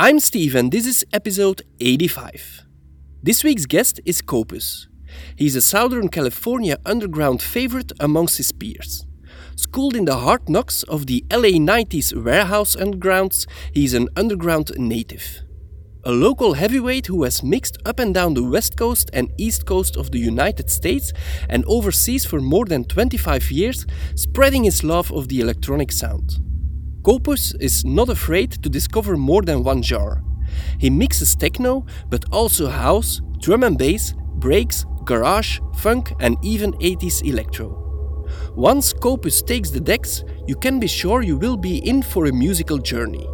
I'm Steve and this is episode 85. This week's guest is Kopus. He's a Southern California underground favorite amongst his peers. Schooled in the hard knocks of the LA 90s warehouse undergrounds, he's an underground native. A local heavyweight who has mixed up and down the west coast and east coast of the United States and overseas for more than 25 years, spreading his love of the electronic sound. Kopus is not afraid to discover more than one genre. He mixes techno, but also house, drum and bass, breaks, garage, funk, and even 80s electro. Once Kopus takes the decks, you can be sure you will be in for a musical journey.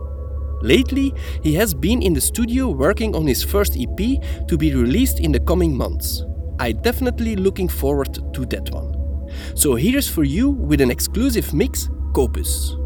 Lately, he has been in the studio working on his first EP to be released in the coming months. I definitely looking forward to that one. So here's for you with an exclusive mix, Kopus.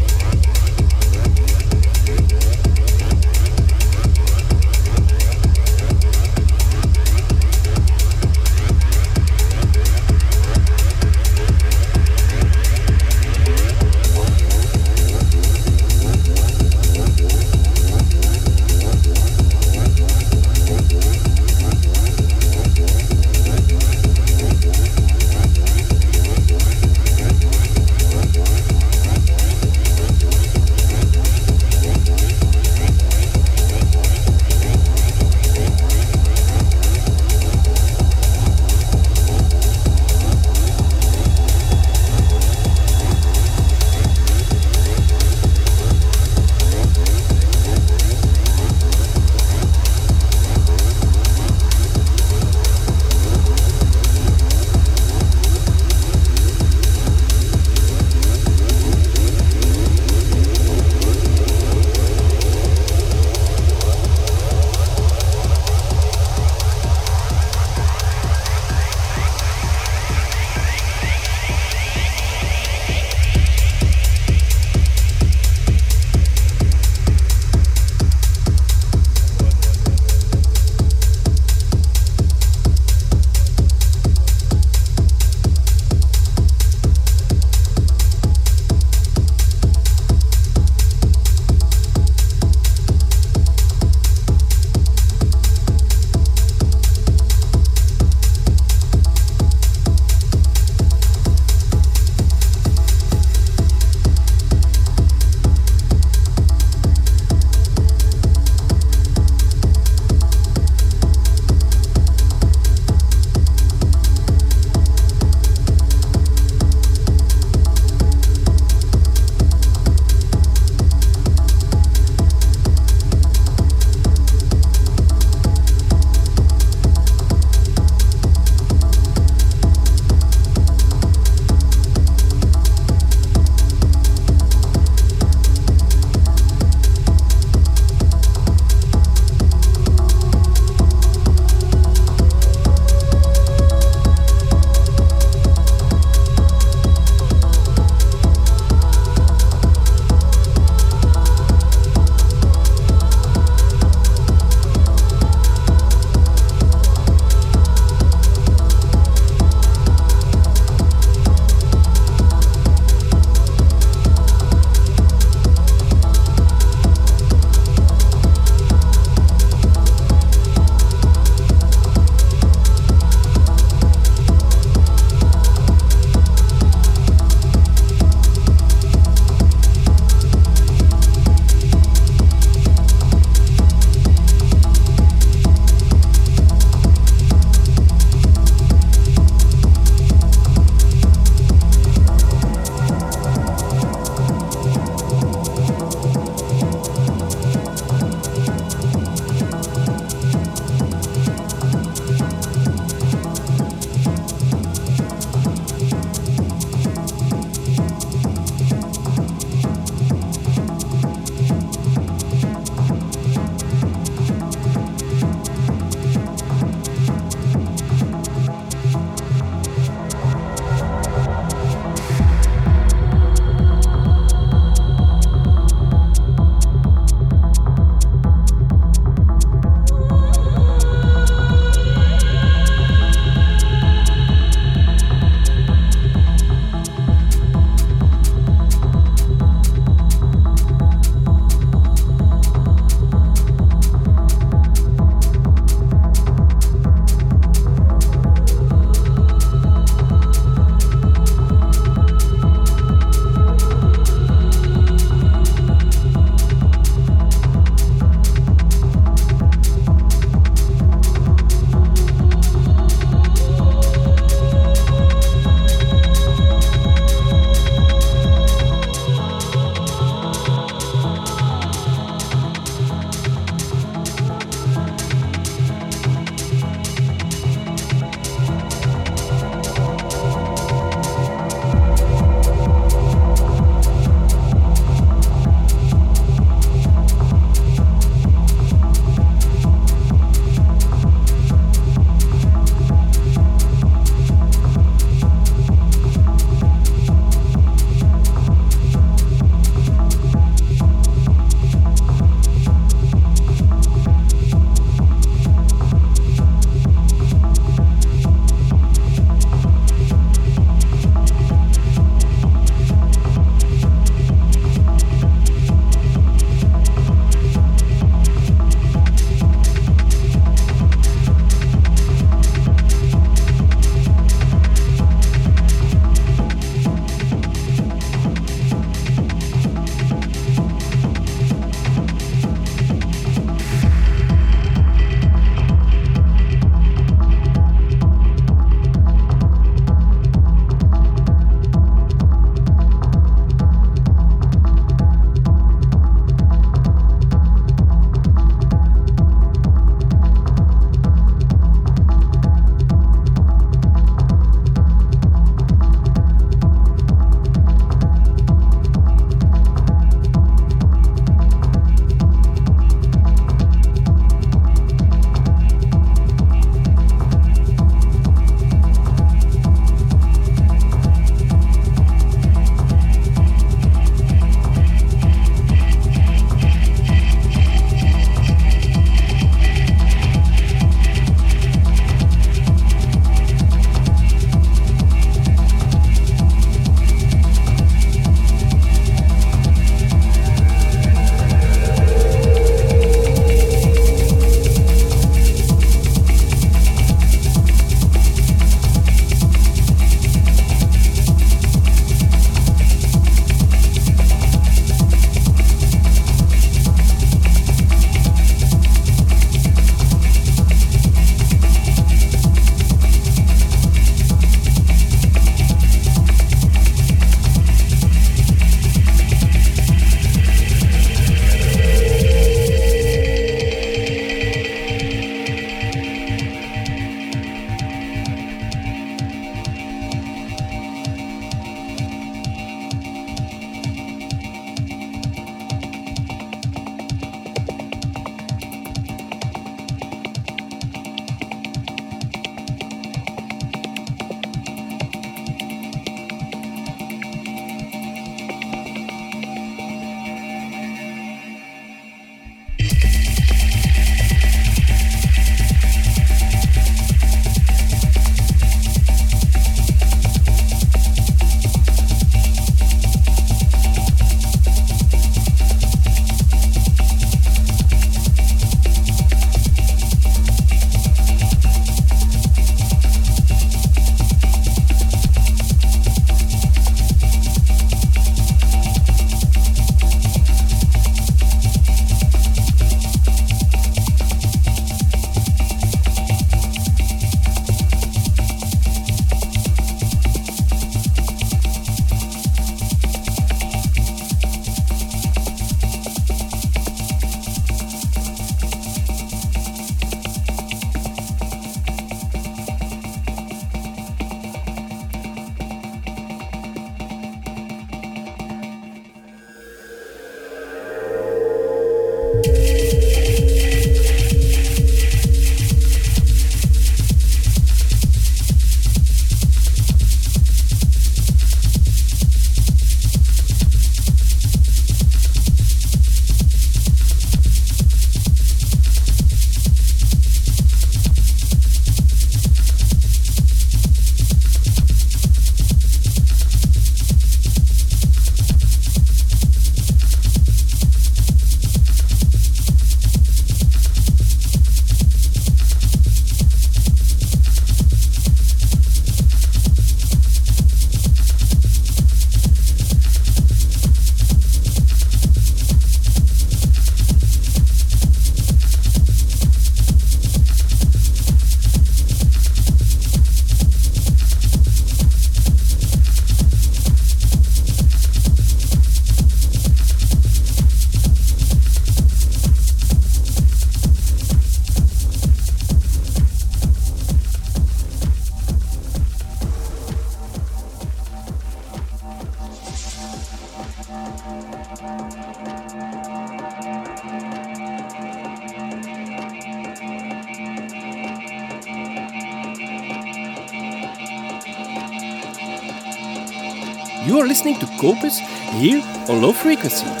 Listening here on Low Frequency.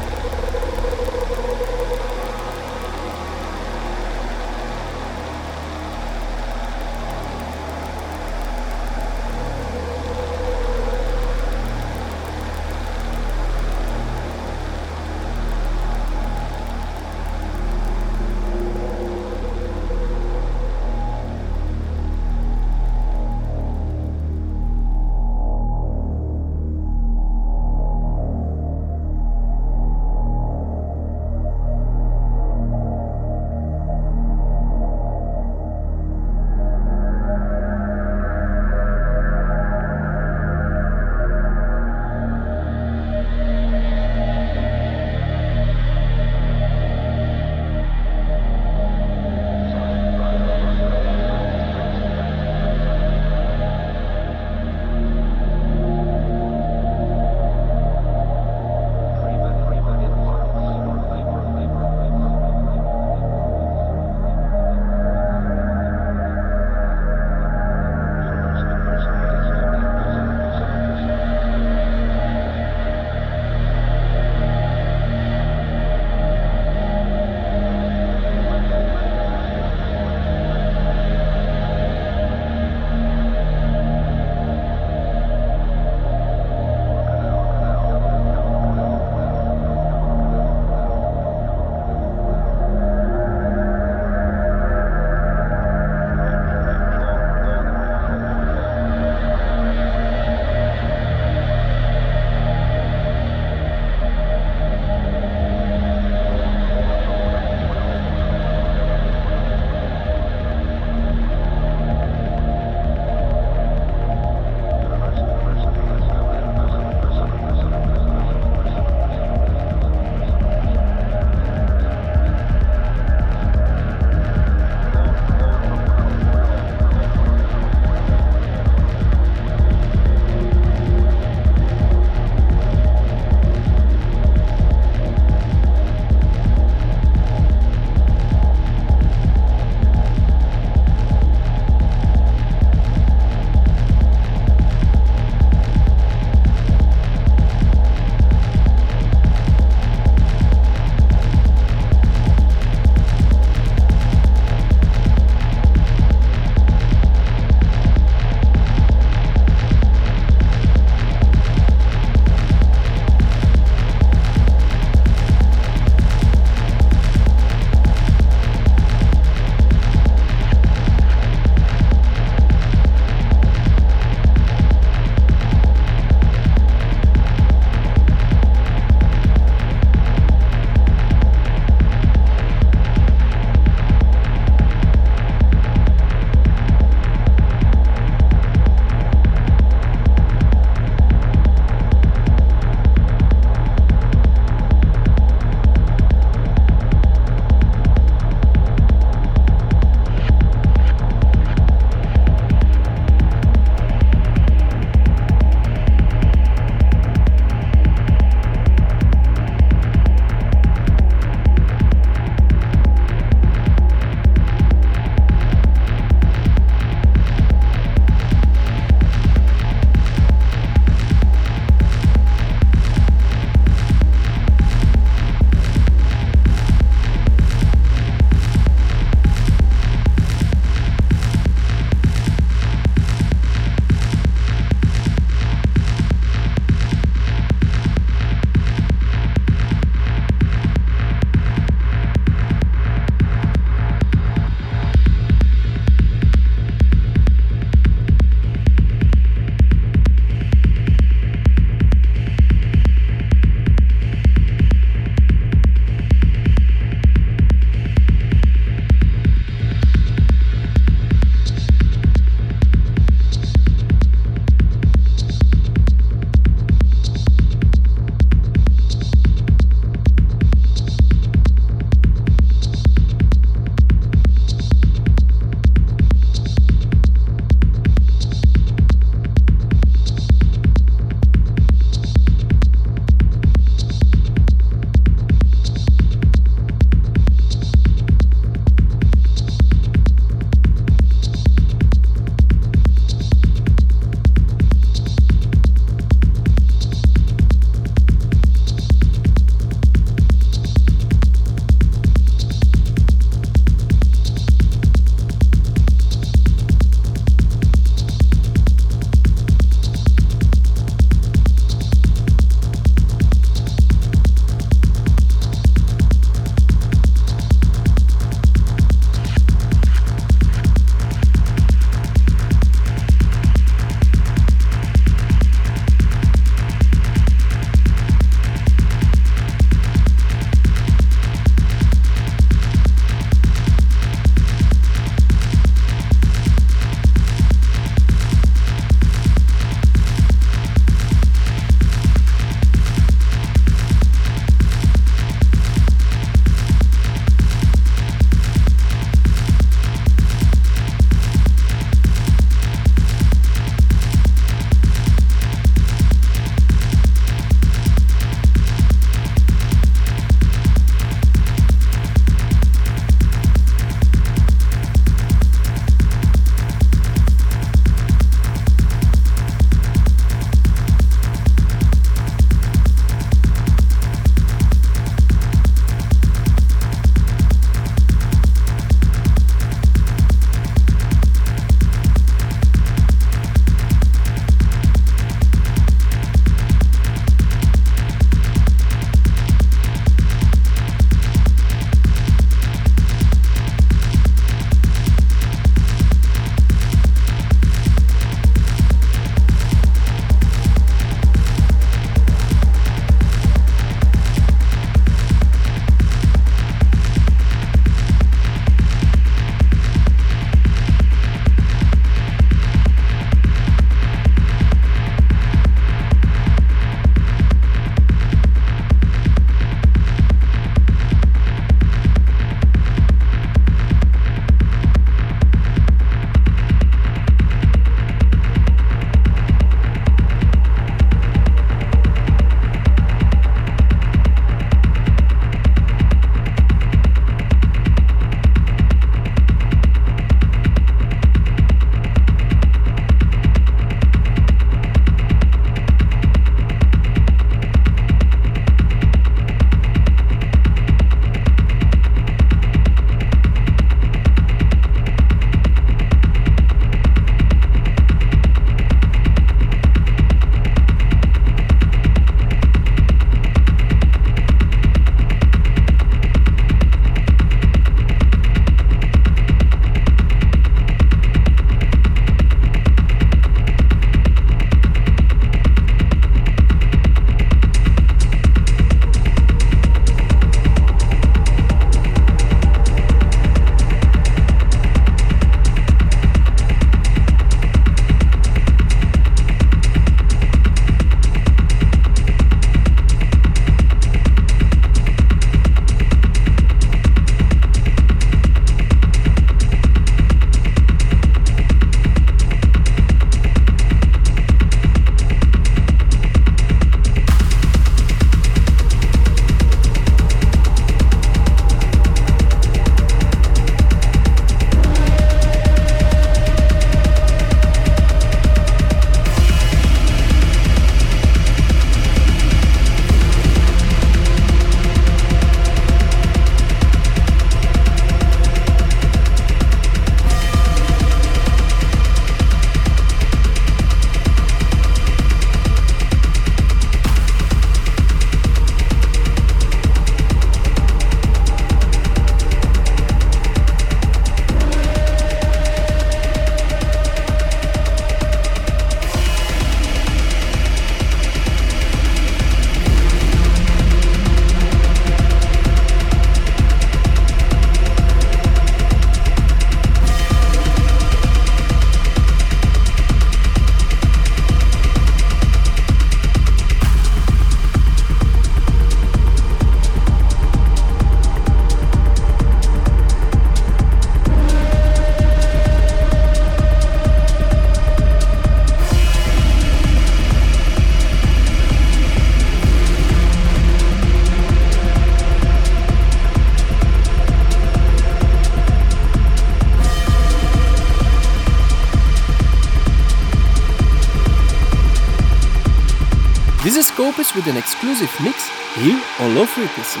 Scopus with an exclusive mix here on Low Frequency.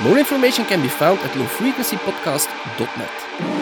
More information can be found at lowfrequencypodcast.net.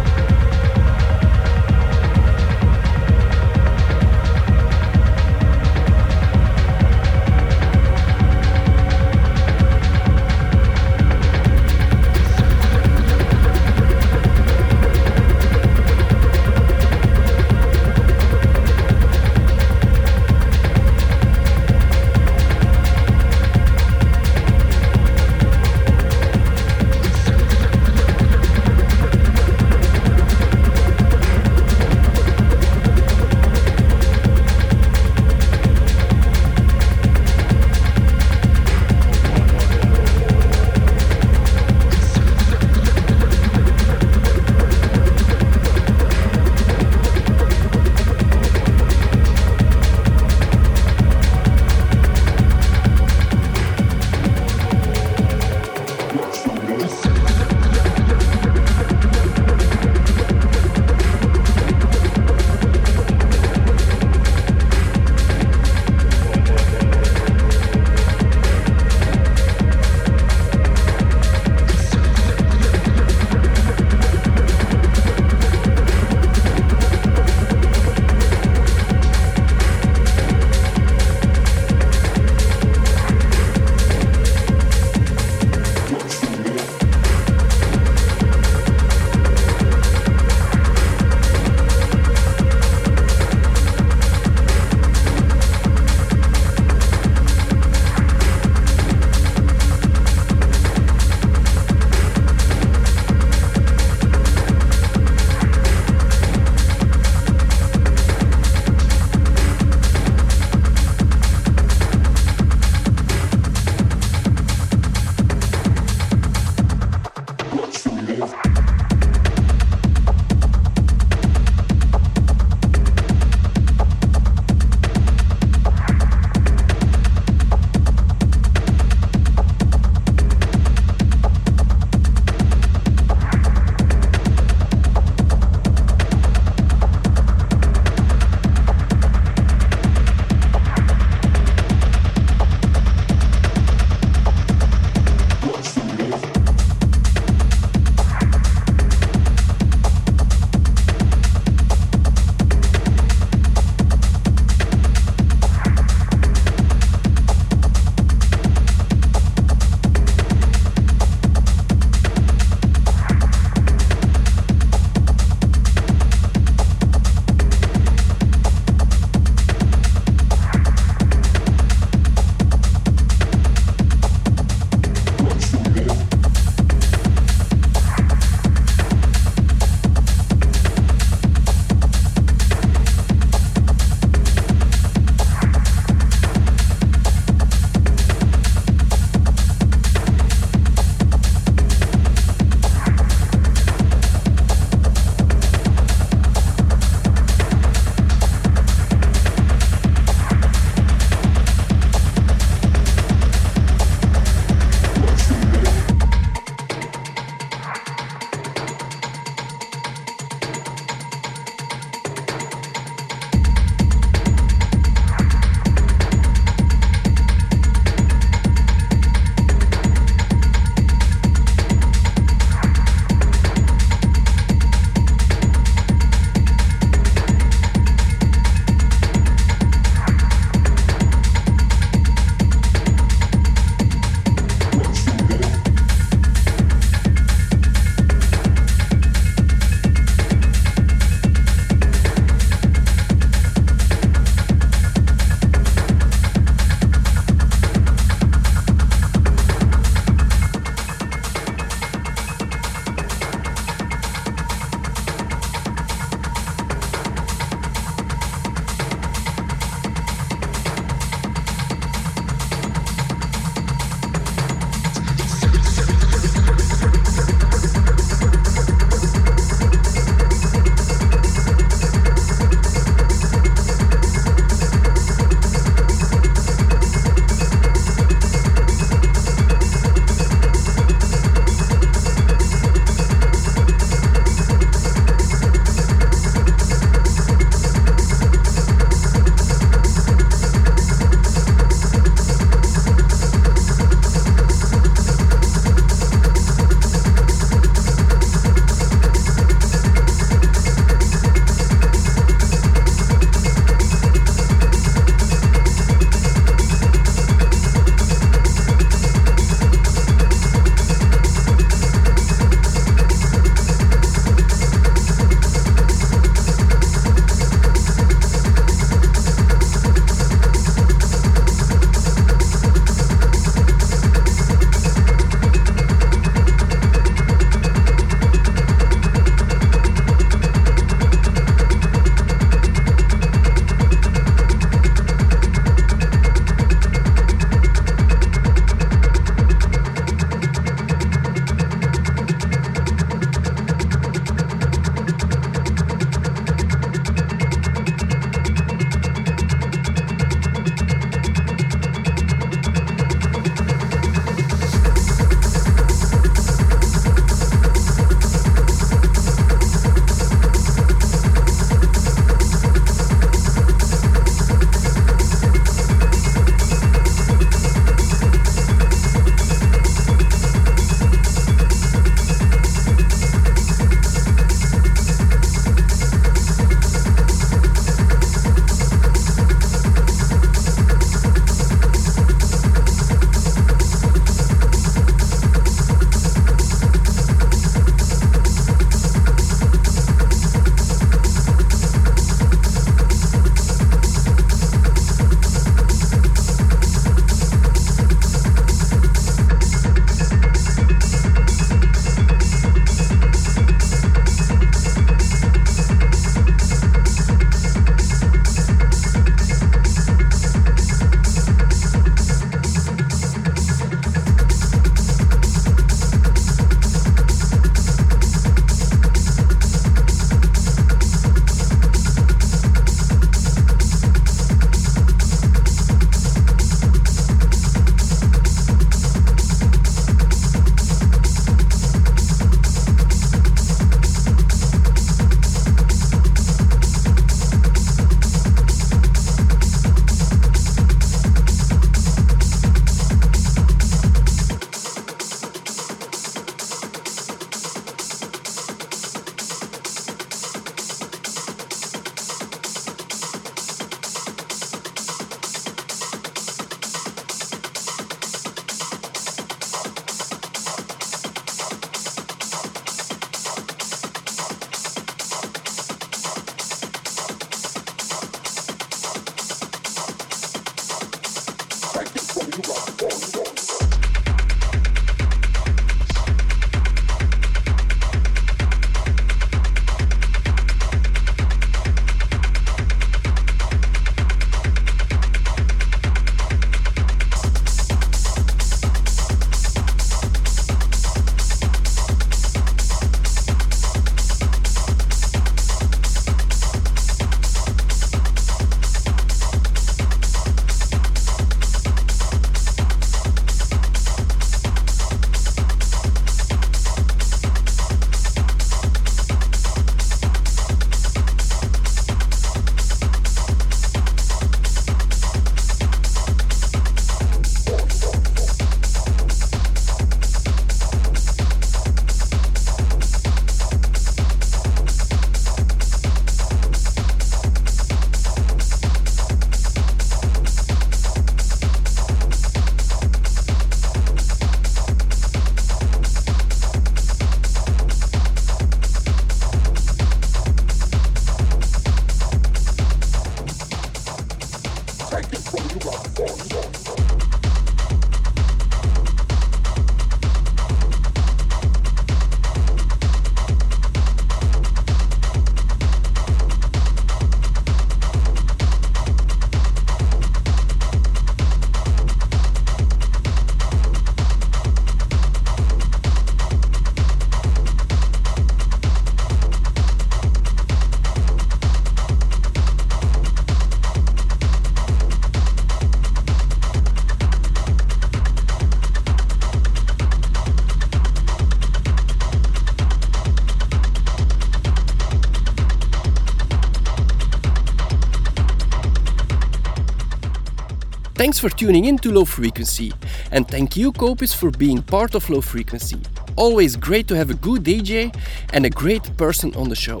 Thanks for tuning in to Low Frequency, and thank you, Kopus, for being part of Low Frequency. Always great to have a good DJ and a great person on the show.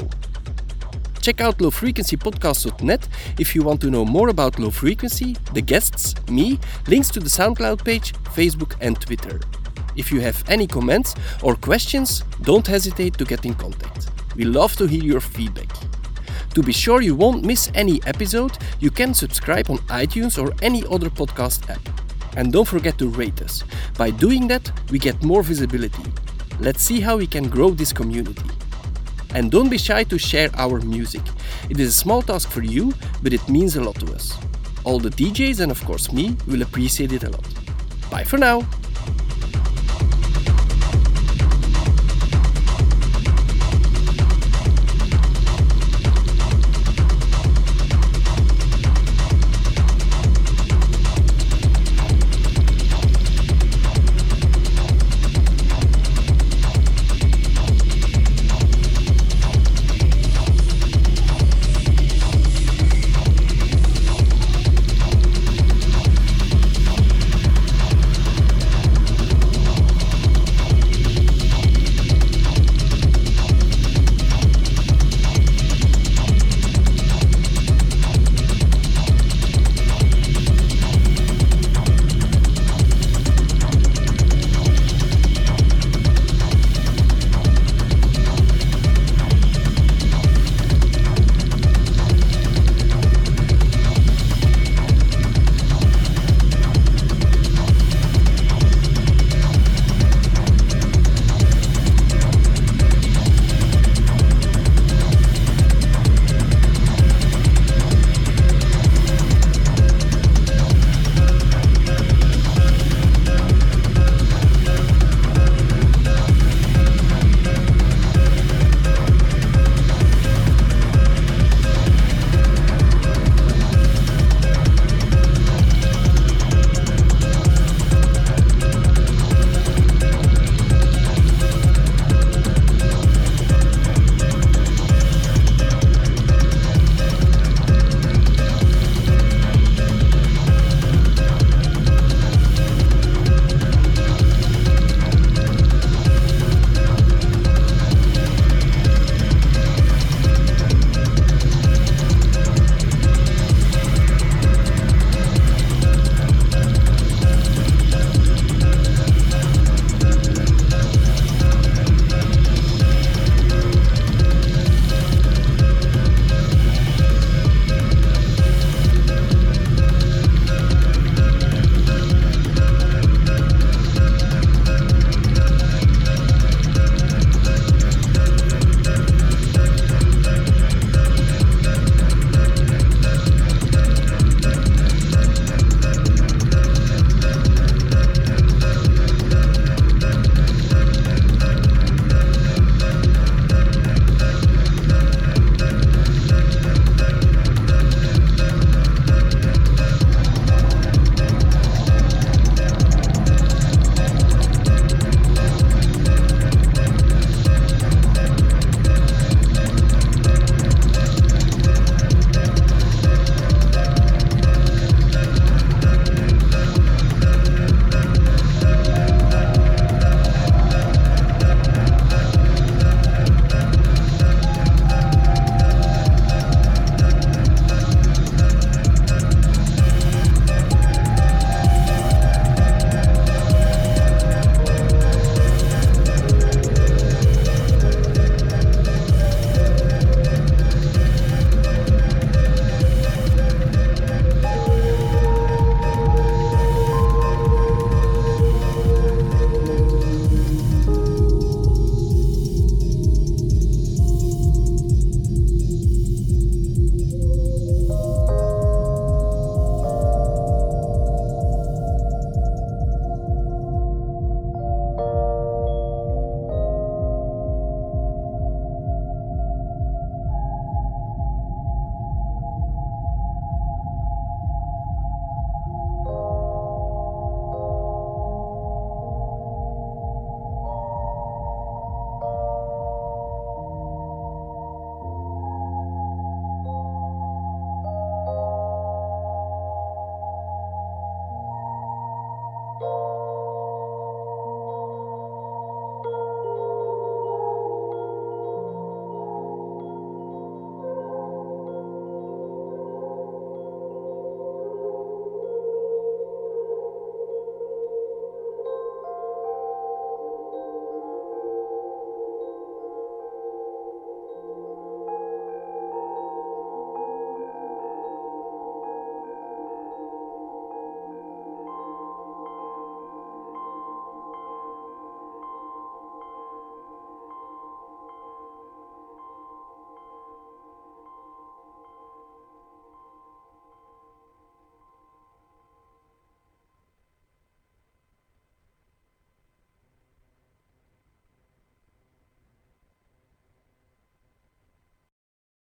Check out lowfrequencypodcast.net if you want to know more about Low Frequency, the guests, me, links to the SoundCloud page, Facebook, and Twitter. If you have any comments or questions, don't hesitate to get in contact. We love to hear your feedback. To be sure you won't miss any episode, you can subscribe on iTunes or any other podcast app. And don't forget to rate us. By doing that, we get more visibility. Let's see how we can grow this community. And don't be shy to share our music. It is a small task for you, but it means a lot to us. All the DJs and of course me will appreciate it a lot. Bye for now!